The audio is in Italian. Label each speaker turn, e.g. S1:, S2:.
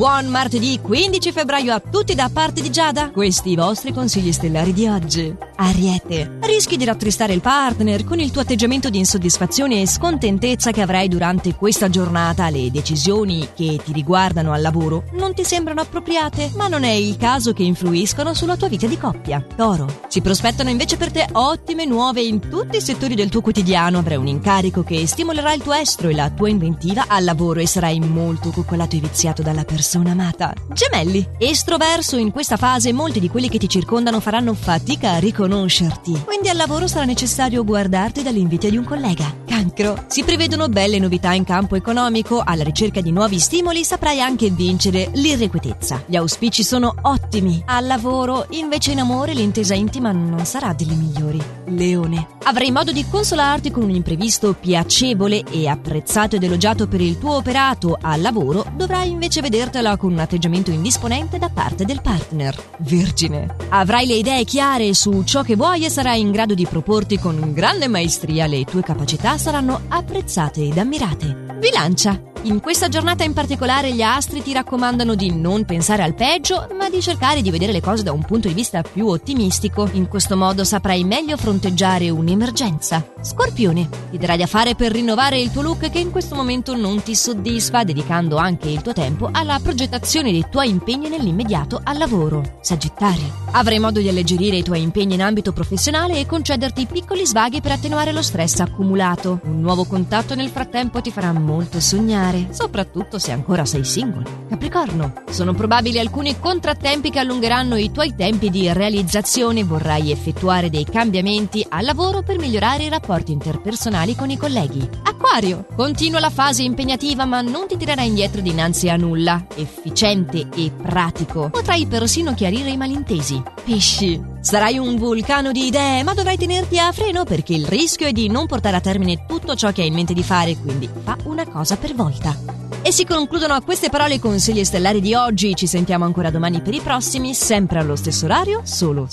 S1: Buon martedì 15 febbraio a tutti da parte di Giada. Questi i vostri consigli stellari di oggi. Ariete, rischi di rattristare il partner con il tuo atteggiamento di insoddisfazione e scontentezza che avrai durante questa giornata. Le decisioni che ti riguardano al lavoro non ti sembrano appropriate, ma non è il caso che influiscono sulla tua vita di coppia. Toro, si prospettano invece per te ottime nuove in tutti i settori del tuo quotidiano. Avrai un incarico che stimolerà il tuo estro e la tua inventiva al lavoro e sarai molto coccolato e viziato dalla persona amata. Gemelli, estroverso in questa fase molti di quelli che ti circondano faranno fatica a riconoscerti conoscerti. Quindi al lavoro sarà necessario guardarti dall'invidia di un collega. Cancro. Si prevedono belle novità in campo economico. Alla ricerca di nuovi stimoli saprai anche vincere l'irrequietezza. Gli auspici sono ottimi. Al lavoro, invece in amore, l'intesa intima non sarà delle migliori. Leone. Avrai modo di consolarti con un imprevisto piacevole e apprezzato ed elogiato per il tuo operato al lavoro, dovrai invece vedertela con un atteggiamento indisponente da parte del partner. Vergine. Avrai le idee chiare su ciò che vuoi e sarai in grado di proporti con grande maestria. Le tue capacità saranno apprezzate ed ammirate. Bilancia. In questa giornata in particolare gli astri ti raccomandano di non pensare al peggio, ma di cercare di vedere le cose da un punto di vista più ottimistico. In questo modo saprai meglio fronteggiare un'emergenza. Scorpione, ti darai da fare per rinnovare il tuo look che in questo momento non ti soddisfa, dedicando anche il tuo tempo alla progettazione dei tuoi impegni nell'immediato al lavoro. Sagittario, avrai modo di alleggerire i tuoi impegni in ambito professionale e concederti piccoli svaghi per attenuare lo stress accumulato. Un nuovo contatto nel frattempo ti farà molto sognare soprattutto se ancora sei single. Capricorno, sono probabili alcuni contrattempi che allungheranno i tuoi tempi di realizzazione. Vorrai effettuare dei cambiamenti al lavoro per migliorare i rapporti interpersonali con i colleghi. Acquario, continua la fase impegnativa ma non ti tirerai indietro dinanzi a nulla. Efficiente e pratico. Potrai persino chiarire i malintesi. Pesci, Sarai un vulcano di idee, ma dovrai tenerti a freno perché il rischio è di non portare a termine tutto ciò che hai in mente di fare, quindi fa una cosa per volta. E si concludono a queste parole i consigli stellari di oggi. Ci sentiamo ancora domani per i prossimi, sempre allo stesso orario, solo